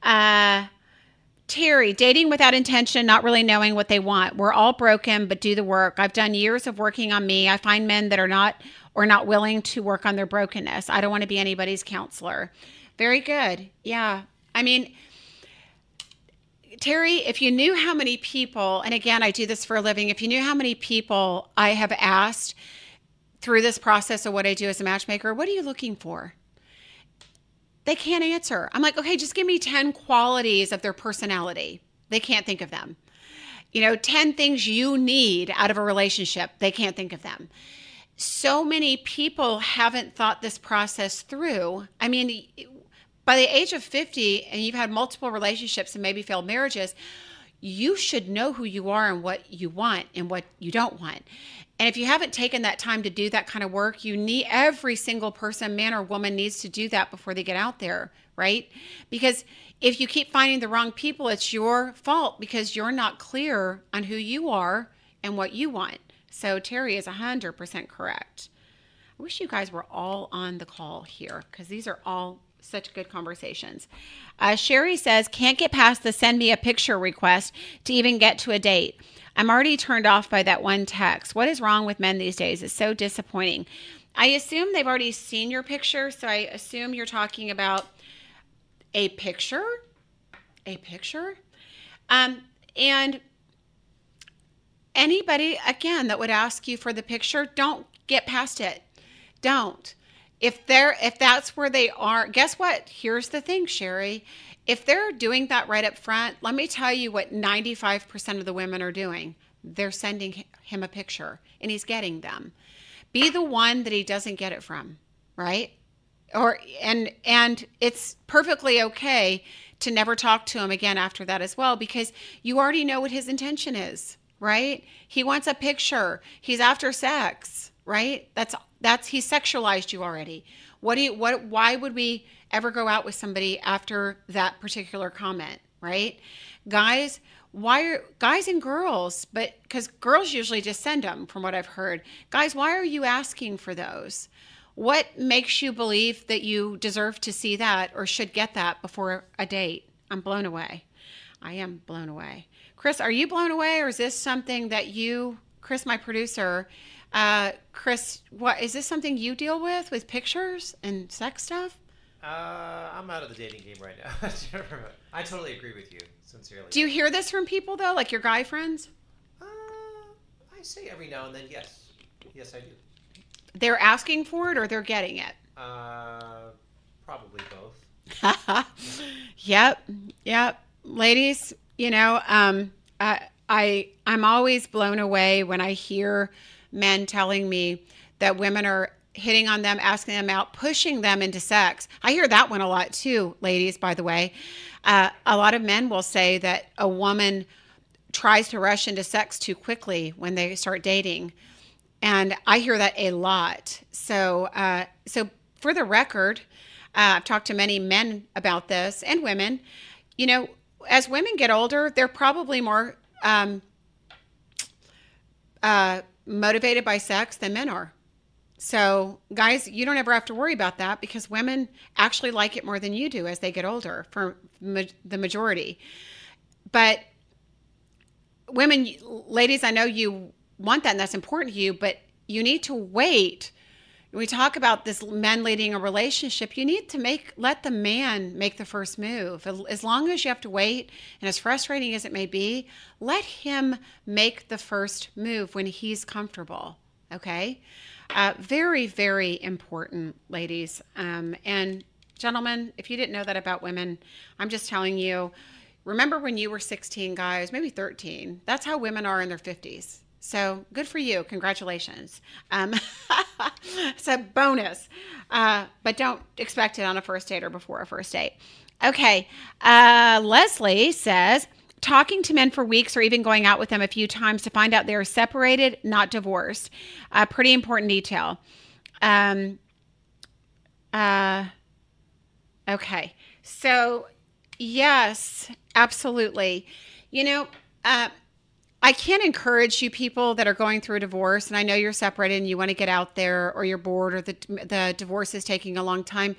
Uh, Terry, dating without intention, not really knowing what they want. We're all broken, but do the work. I've done years of working on me. I find men that are not or not willing to work on their brokenness. I don't want to be anybody's counselor. Very good. Yeah. I mean, Terry, if you knew how many people, and again, I do this for a living, if you knew how many people I have asked through this process of what I do as a matchmaker, what are you looking for? They can't answer. I'm like, okay, just give me 10 qualities of their personality. They can't think of them. You know, 10 things you need out of a relationship. They can't think of them. So many people haven't thought this process through. I mean, by the age of 50 and you've had multiple relationships and maybe failed marriages, you should know who you are and what you want and what you don't want. And if you haven't taken that time to do that kind of work, you need every single person, man or woman, needs to do that before they get out there, right? Because if you keep finding the wrong people, it's your fault because you're not clear on who you are and what you want. So Terry is 100% correct. I wish you guys were all on the call here because these are all such good conversations. Uh, Sherry says, can't get past the send me a picture request to even get to a date. I'm already turned off by that one text. What is wrong with men these days? It's so disappointing. I assume they've already seen your picture, so I assume you're talking about a picture. A picture? Um, and anybody, again, that would ask you for the picture, don't get past it. Don't. If they're if that's where they are, guess what? Here's the thing, Sherry if they're doing that right up front, let me tell you what 95% of the women are doing. They're sending him a picture and he's getting them. Be the one that he doesn't get it from, right? Or and and it's perfectly okay to never talk to him again after that as well because you already know what his intention is, right? He wants a picture. He's after sex, right? That's that's he sexualized you already. What do you what why would we ever go out with somebody after that particular comment, right? Guys, why are guys and girls, but because girls usually just send them from what I've heard. Guys, why are you asking for those? What makes you believe that you deserve to see that or should get that before a date? I'm blown away. I am blown away. Chris, are you blown away or is this something that you, Chris, my producer, uh, Chris, what is this something you deal with with pictures and sex stuff? Uh, I'm out of the dating game right now. I totally agree with you, sincerely. Do you hear this from people though, like your guy friends? Uh, I say every now and then, yes. Yes, I do. They're asking for it or they're getting it? Uh, probably both. yep, yep. Ladies, you know, um, I, I I'm always blown away when I hear men telling me that women are hitting on them, asking them out, pushing them into sex. I hear that one a lot too, ladies, by the way. Uh, a lot of men will say that a woman tries to rush into sex too quickly when they start dating. And I hear that a lot. So, uh, so for the record, uh, I've talked to many men about this and women. You know, as women get older, they're probably more um, uh, motivated by sex than men are. So, guys, you don't ever have to worry about that because women actually like it more than you do as they get older, for ma- the majority. But women, ladies, I know you want that and that's important to you, but you need to wait. We talk about this men leading a relationship, you need to make let the man make the first move. As long as you have to wait, and as frustrating as it may be, let him make the first move when he's comfortable. Okay. Uh, very, very important, ladies. Um, and gentlemen, if you didn't know that about women, I'm just telling you remember when you were 16, guys, maybe 13? That's how women are in their 50s. So good for you. Congratulations. Um, it's a bonus, uh, but don't expect it on a first date or before a first date. Okay. Uh, Leslie says, talking to men for weeks or even going out with them a few times to find out they are separated, not divorced. A pretty important detail. Um, uh, okay. So, yes, absolutely. You know, uh, I can't encourage you people that are going through a divorce, and I know you're separated and you want to get out there, or you're bored, or the the divorce is taking a long time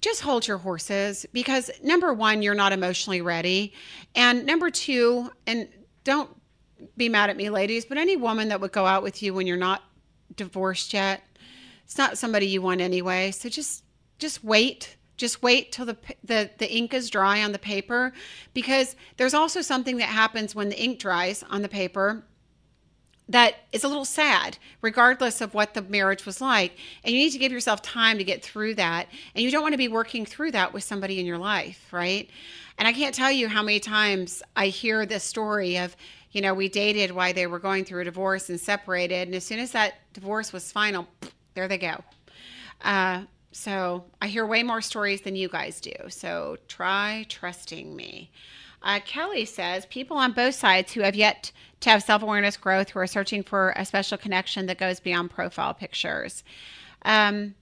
just hold your horses because number one, you're not emotionally ready. And number two, and don't be mad at me, ladies, but any woman that would go out with you when you're not divorced yet, it's not somebody you want anyway. So just just wait. Just wait till the, the the ink is dry on the paper because there's also something that happens when the ink dries on the paper that is a little sad, regardless of what the marriage was like. And you need to give yourself time to get through that. And you don't want to be working through that with somebody in your life, right? And I can't tell you how many times I hear this story of, you know, we dated while they were going through a divorce and separated. And as soon as that divorce was final, there they go. Uh, so I hear way more stories than you guys do. So try trusting me. Uh, Kelly says people on both sides who have yet to have self awareness growth who are searching for a special connection that goes beyond profile pictures. Um,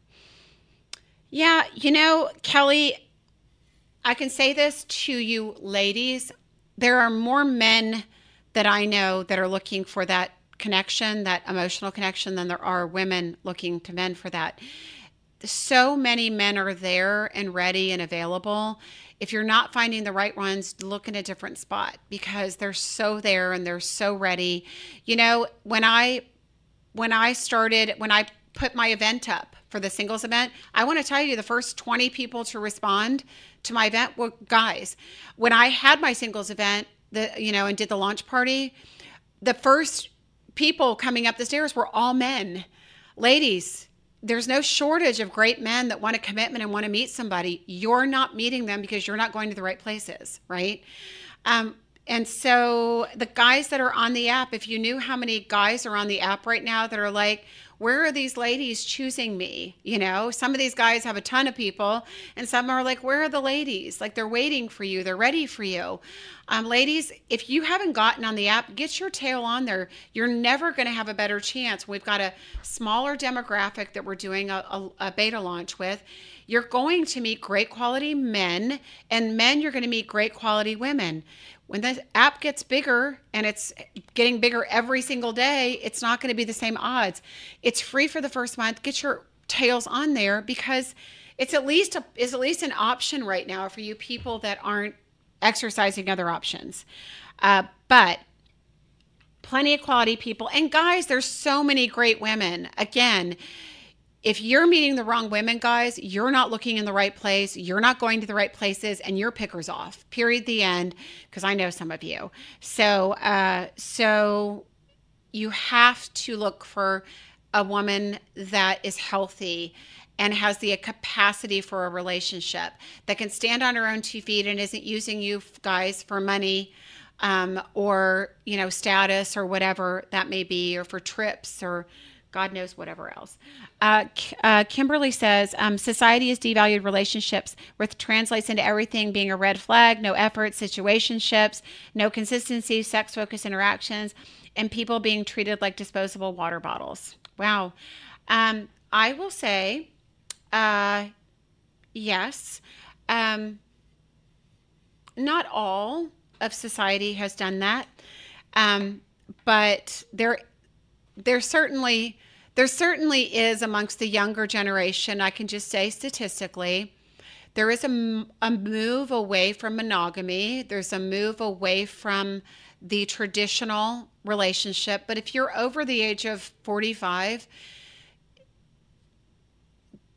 yeah, you know, Kelly, I can say this to you ladies. There are more men that I know that are looking for that connection, that emotional connection, than there are women looking to men for that. So many men are there and ready and available if you're not finding the right ones, look in a different spot because they're so there and they're so ready. You know, when I when I started when I put my event up for the singles event, I want to tell you the first 20 people to respond to my event were guys. When I had my singles event, the you know, and did the launch party, the first people coming up the stairs were all men. Ladies, there's no shortage of great men that want a commitment and want to meet somebody. You're not meeting them because you're not going to the right places, right? Um, and so the guys that are on the app, if you knew how many guys are on the app right now that are like, where are these ladies choosing me? You know, some of these guys have a ton of people, and some are like, where are the ladies? Like they're waiting for you, they're ready for you. Um, ladies, if you haven't gotten on the app, get your tail on there. You're never going to have a better chance. We've got a smaller demographic that we're doing a, a, a beta launch with. You're going to meet great quality men, and men, you're going to meet great quality women when the app gets bigger and it's getting bigger every single day, it's not going to be the same odds. It's free for the first month. Get your tails on there because it's at least a, is at least an option right now for you people that aren't exercising other options. Uh, but plenty of quality people and guys, there's so many great women. Again, if you're meeting the wrong women, guys, you're not looking in the right place. You're not going to the right places, and your picker's off. Period. The end. Because I know some of you. So, uh, so you have to look for a woman that is healthy and has the capacity for a relationship that can stand on her own two feet and isn't using you guys for money um, or you know status or whatever that may be or for trips or God knows whatever else. Uh, uh, Kimberly says um, society has devalued relationships, which translates into everything being a red flag, no effort, situationships, no consistency, sex focused interactions, and people being treated like disposable water bottles. Wow. Um, I will say, uh, yes. Um, not all of society has done that, um, but there, there certainly there certainly is amongst the younger generation, I can just say statistically, there is a, a move away from monogamy. There's a move away from the traditional relationship. But if you're over the age of 45,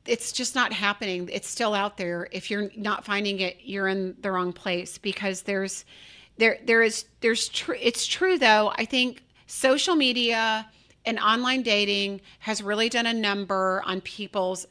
it's just not happening. It's still out there. If you're not finding it, you're in the wrong place because there's there there is there's true it's true though. I think social media and online dating has really done a number on people's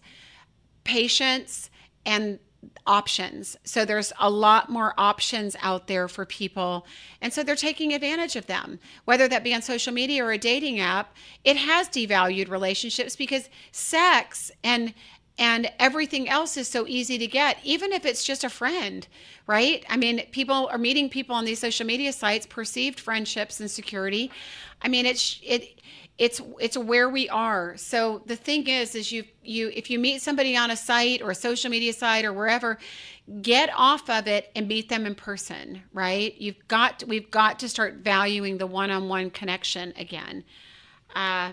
patience and options. So there's a lot more options out there for people. And so they're taking advantage of them. Whether that be on social media or a dating app, it has devalued relationships because sex and and everything else is so easy to get even if it's just a friend right i mean people are meeting people on these social media sites perceived friendships and security i mean it's it it's it's where we are. So the thing is is you you if you meet somebody on a site or a social media site or wherever get off of it and meet them in person right? You've got we've got to start valuing the one-on-one connection again. Uh,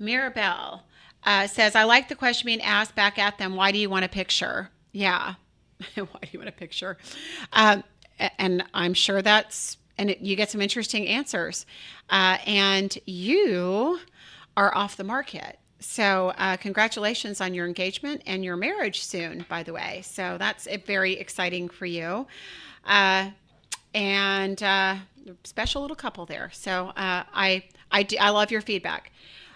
mirabelle uh, says i like the question being asked back at them why do you want a picture? Yeah. Why do you want a picture? Um, and i'm sure that's and it, you get some interesting answers. Uh, and you are off the market. So, uh, congratulations on your engagement and your marriage soon, by the way. So, that's very exciting for you. Uh, and uh, special little couple there. So, uh, I, I, do, I love your feedback.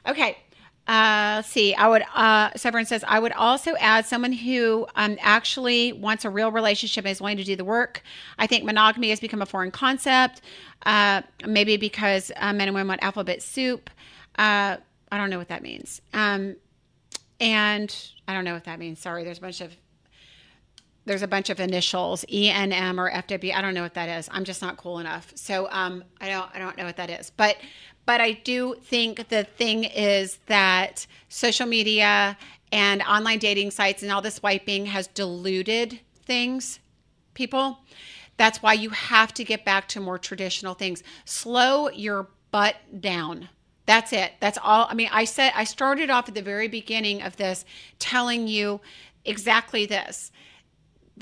Okay. Uh, see. I would. Uh, Severin says I would also add someone who um, actually wants a real relationship and is willing to do the work. I think monogamy has become a foreign concept. Uh, maybe because uh, men and women want alphabet soup. Uh, I don't know what that means. Um, and I don't know what that means. Sorry. There's a bunch of there's a bunch of initials ENM or FW. I don't know what that is. I'm just not cool enough. So um, I don't I don't know what that is. But but I do think the thing is that social media and online dating sites and all this swiping has diluted things, people. That's why you have to get back to more traditional things. Slow your butt down. That's it. That's all. I mean, I said I started off at the very beginning of this telling you exactly this.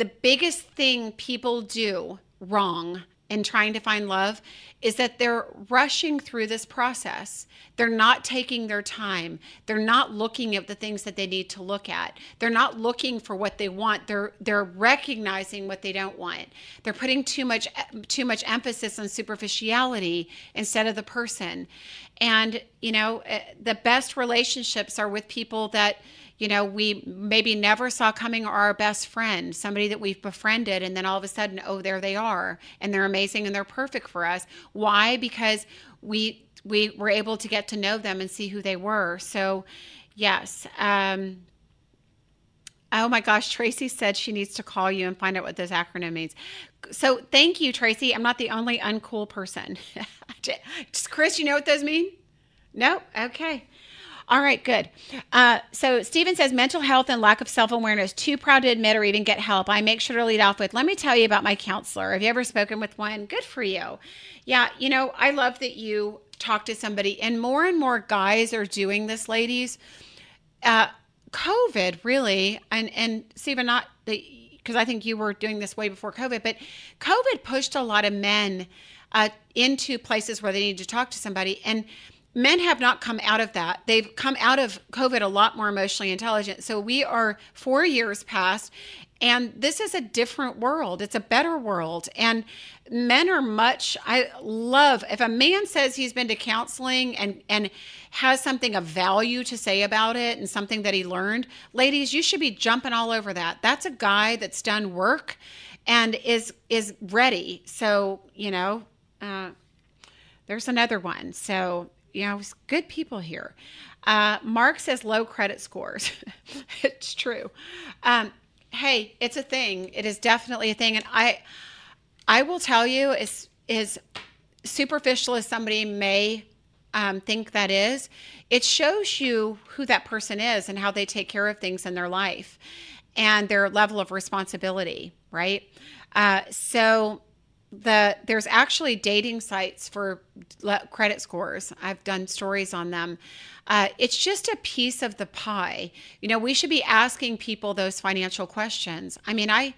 The biggest thing people do wrong in trying to find love is that they're rushing through this process. They're not taking their time. They're not looking at the things that they need to look at. They're not looking for what they want. They're they're recognizing what they don't want. They're putting too much too much emphasis on superficiality instead of the person. And you know, eh, the best relationships are with people that you know, we maybe never saw coming our best friend, somebody that we've befriended, and then all of a sudden, oh, there they are, and they're amazing and they're perfect for us. Why? Because we we were able to get to know them and see who they were. So, yes. Um, oh my gosh, Tracy said she needs to call you and find out what this acronym means. So, thank you, Tracy. I'm not the only uncool person. Just Chris, you know what those mean? No? Okay. All right, good. Uh, so Stephen says mental health and lack of self awareness, too proud to admit or even get help. I make sure to lead off with, let me tell you about my counselor. Have you ever spoken with one? Good for you. Yeah, you know, I love that you talk to somebody, and more and more guys are doing this, ladies. Uh, COVID really, and and Stephen, not because I think you were doing this way before COVID, but COVID pushed a lot of men uh, into places where they need to talk to somebody, and men have not come out of that. They've come out of COVID a lot more emotionally intelligent. So we are four years past, and this is a different world. It's a better world. And men are much, I love, if a man says he's been to counseling and, and has something of value to say about it and something that he learned, ladies, you should be jumping all over that. That's a guy that's done work and is is ready. So, you know, uh, there's another one. So you know, good people here. Uh, Mark says low credit scores. it's true. Um, hey, it's a thing. It is definitely a thing, and I, I will tell you, is is superficial as somebody may um, think that is, it shows you who that person is and how they take care of things in their life, and their level of responsibility. Right. Uh, so the there's actually dating sites for credit scores. I've done stories on them. Uh, it's just a piece of the pie. You know, we should be asking people those financial questions. I mean, I,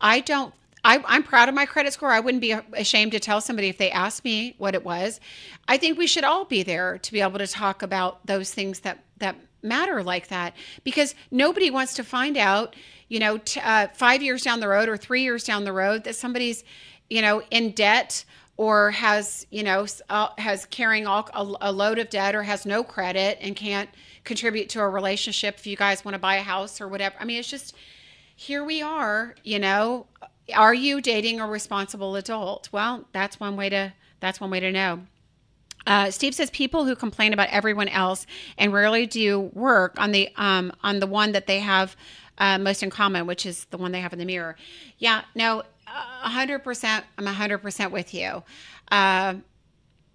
I don't. I, I'm proud of my credit score. I wouldn't be ashamed to tell somebody if they asked me what it was. I think we should all be there to be able to talk about those things that that matter like that because nobody wants to find out you know t- uh, five years down the road or three years down the road that somebody's you know, in debt or has, you know, uh, has carrying all, a, a load of debt or has no credit and can't contribute to a relationship if you guys want to buy a house or whatever. I mean, it's just here we are, you know, are you dating a responsible adult? Well, that's one way to that's one way to know. Uh, Steve says people who complain about everyone else and rarely do work on the um, on the one that they have uh, most in common, which is the one they have in the mirror. Yeah, no, hundred percent. I'm hundred percent with you. Uh,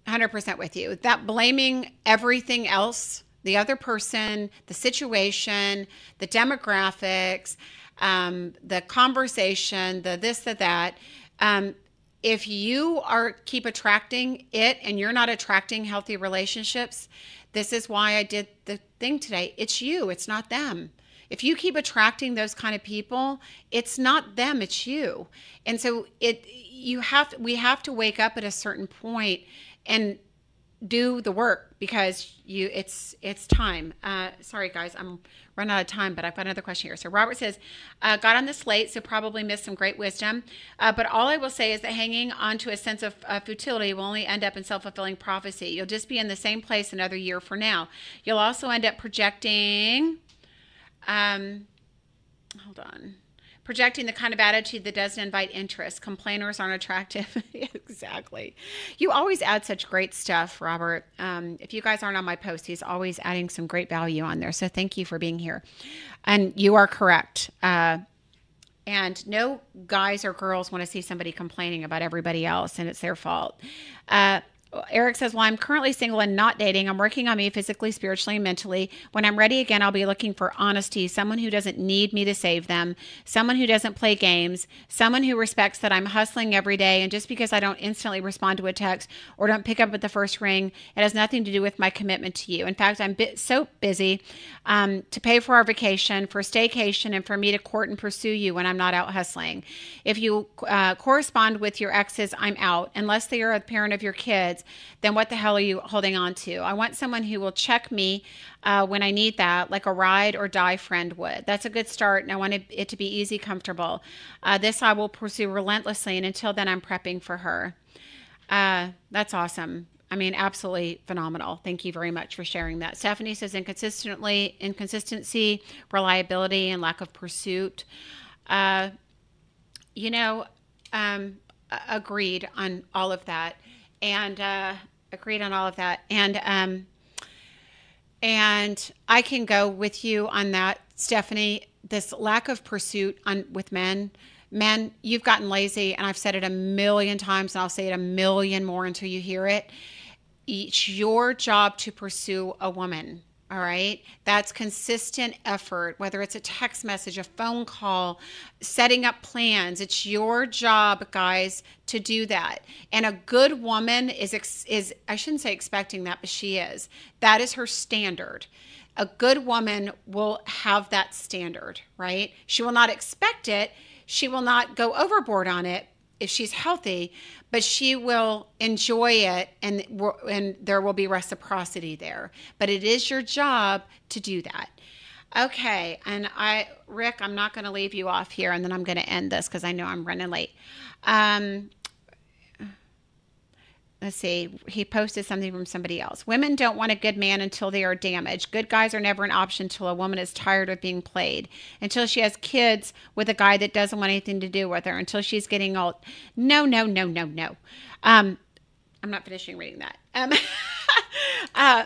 hundred percent with you. That blaming everything else, the other person, the situation, the demographics, um, the conversation, the this, the that. Um, if you are keep attracting it and you're not attracting healthy relationships, this is why I did the thing today. It's you, it's not them if you keep attracting those kind of people it's not them it's you. And so it you have we have to wake up at a certain point and do the work because you it's it's time. Uh, sorry guys i'm running out of time but i've got another question here. So robert says uh, got on the slate so probably missed some great wisdom. Uh, but all i will say is that hanging on to a sense of uh, futility will only end up in self-fulfilling prophecy. You'll just be in the same place another year for now. You'll also end up projecting um, hold on. Projecting the kind of attitude that doesn't invite interest. Complainers aren't attractive. exactly. You always add such great stuff, Robert. Um, if you guys aren't on my post, he's always adding some great value on there. So thank you for being here. And you are correct. Uh, and no guys or girls want to see somebody complaining about everybody else and it's their fault. Uh, Eric says, Well, I'm currently single and not dating. I'm working on me physically, spiritually, and mentally. When I'm ready again, I'll be looking for honesty, someone who doesn't need me to save them, someone who doesn't play games, someone who respects that I'm hustling every day. And just because I don't instantly respond to a text or don't pick up at the first ring, it has nothing to do with my commitment to you. In fact, I'm so busy um, to pay for our vacation, for staycation, and for me to court and pursue you when I'm not out hustling. If you uh, correspond with your exes, I'm out, unless they are a parent of your kids then what the hell are you holding on to? I want someone who will check me uh, when I need that, like a ride or die friend would. That's a good start, and I want it to be easy, comfortable. Uh, this I will pursue relentlessly, and until then, I'm prepping for her. Uh, that's awesome. I mean, absolutely phenomenal. Thank you very much for sharing that. Stephanie says inconsistently, inconsistency, reliability, and lack of pursuit. Uh, you know, um, agreed on all of that. And uh, agreed on all of that. And um, and I can go with you on that, Stephanie. This lack of pursuit on with men, men, you've gotten lazy, and I've said it a million times, and I'll say it a million more until you hear it. It's your job to pursue a woman. All right. That's consistent effort, whether it's a text message, a phone call, setting up plans. It's your job, guys, to do that. And a good woman is, is I shouldn't say expecting that, but she is. That is her standard. A good woman will have that standard, right? She will not expect it. She will not go overboard on it, if she's healthy, but she will enjoy it and and there will be reciprocity there. But it is your job to do that. Okay, and I Rick, I'm not going to leave you off here and then I'm going to end this cuz I know I'm running late. Um, let's see, he posted something from somebody else. Women don't want a good man until they are damaged. Good guys are never an option until a woman is tired of being played, until she has kids with a guy that doesn't want anything to do with her, until she's getting old. No, no, no, no, no. Um, I'm not finishing reading that. Um, uh,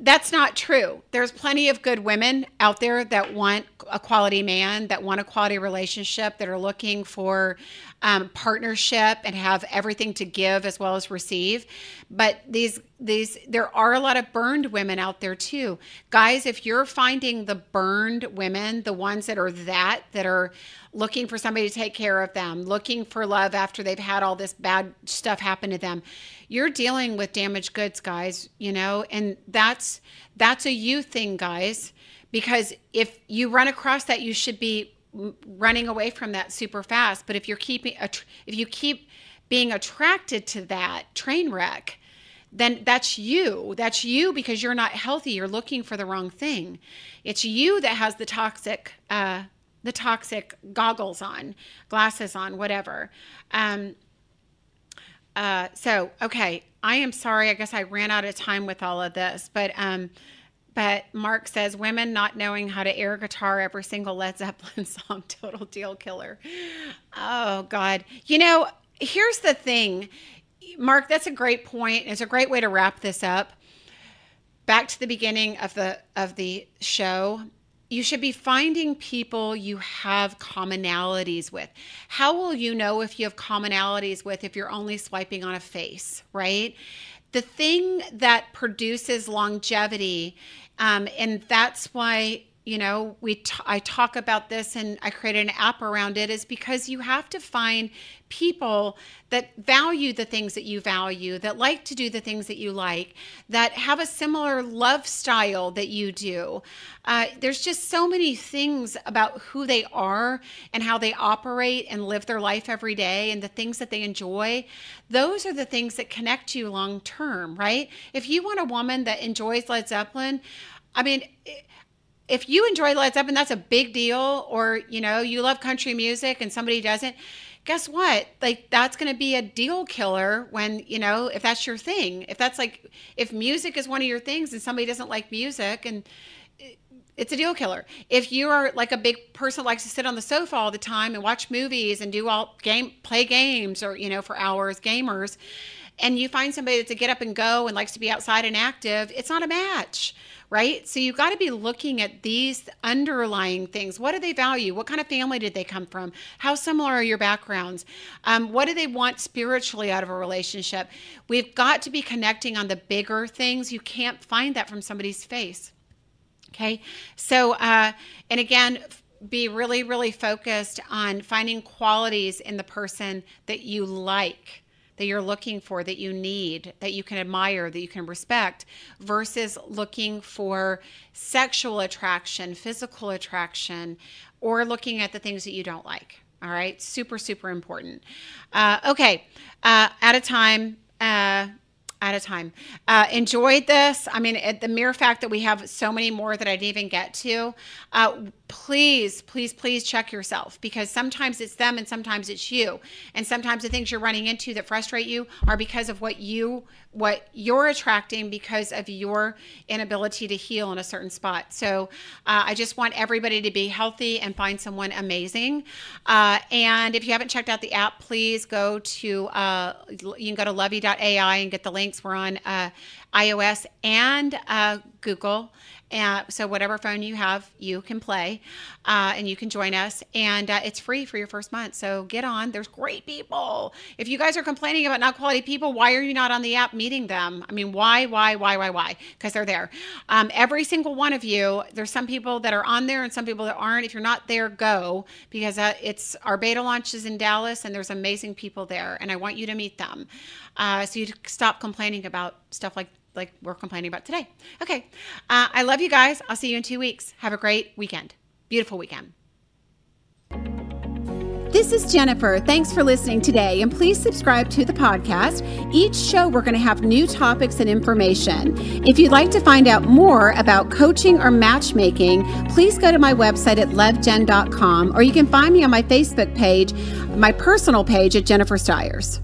that's not true. There's plenty of good women out there that want a quality man, that want a quality relationship, that are looking for um, partnership and have everything to give as well as receive. But these these there are a lot of burned women out there too, guys. If you're finding the burned women, the ones that are that that are looking for somebody to take care of them, looking for love after they've had all this bad stuff happen to them, you're dealing with damaged goods, guys. You know, and that's that's a you thing, guys. Because if you run across that, you should be running away from that super fast. But if you're keeping, if you keep being attracted to that train wreck, then that's you. That's you because you're not healthy. You're looking for the wrong thing. It's you that has the toxic, uh, the toxic goggles on, glasses on, whatever. Um, uh, so okay, I am sorry. I guess I ran out of time with all of this, but um, but Mark says women not knowing how to air guitar every single Led Zeppelin song, total deal killer. Oh God. You know, here's the thing. Mark, that's a great point. It's a great way to wrap this up. Back to the beginning of the of the show. You should be finding people you have commonalities with. How will you know if you have commonalities with if you're only swiping on a face, right? The thing that produces longevity um, and that's why you know we t- I talk about this and I created an app around it is because you have to find people that value the things that you value, that like to do the things that you like, that have a similar love style that you do. Uh, there's just so many things about who they are and how they operate and live their life every day and the things that they enjoy. Those are the things that connect you long term, right? If you want a woman that enjoys Led Zeppelin, I mean, if you enjoy Led Zeppelin, that's a big deal. Or, you know, you love country music and somebody doesn't. Guess what? Like, that's going to be a deal killer when, you know, if that's your thing. If that's like, if music is one of your things and somebody doesn't like music and, it's a deal killer. If you are like a big person that likes to sit on the sofa all the time and watch movies and do all game play games or you know for hours gamers and you find somebody that's a get up and go and likes to be outside and active, it's not a match right? So you've got to be looking at these underlying things. What do they value? What kind of family did they come from? How similar are your backgrounds? Um, what do they want spiritually out of a relationship? We've got to be connecting on the bigger things. You can't find that from somebody's face. Okay. So, uh, and again, be really, really focused on finding qualities in the person that you like that you're looking for, that you need, that you can admire, that you can respect, versus looking for sexual attraction, physical attraction, or looking at the things that you don't like. All right, super, super important. Uh, okay, uh, at a time. Uh, at a time. Uh, enjoyed this. I mean, the mere fact that we have so many more that I didn't even get to. Uh, please, please, please check yourself because sometimes it's them and sometimes it's you. And sometimes the things you're running into that frustrate you are because of what you what you're attracting because of your inability to heal in a certain spot. So uh, I just want everybody to be healthy and find someone amazing. Uh, and if you haven't checked out the app, please go to uh, you can go to lovey.ai and get the links. We're on uh, iOS and uh, Google. And so whatever phone you have, you can play, uh, and you can join us, and uh, it's free for your first month. So get on. There's great people. If you guys are complaining about not quality people, why are you not on the app meeting them? I mean, why, why, why, why, why? Because they're there. Um, every single one of you. There's some people that are on there and some people that aren't. If you're not there, go because uh, it's our beta launches in Dallas, and there's amazing people there, and I want you to meet them. Uh, so you stop complaining about stuff like like we're complaining about today. Okay. Uh, I love you guys. I'll see you in two weeks. Have a great weekend. Beautiful weekend. This is Jennifer. Thanks for listening today, and please subscribe to the podcast. Each show, we're going to have new topics and information. If you'd like to find out more about coaching or matchmaking, please go to my website at lovejen.com, or you can find me on my Facebook page, my personal page at Jennifer Stiers.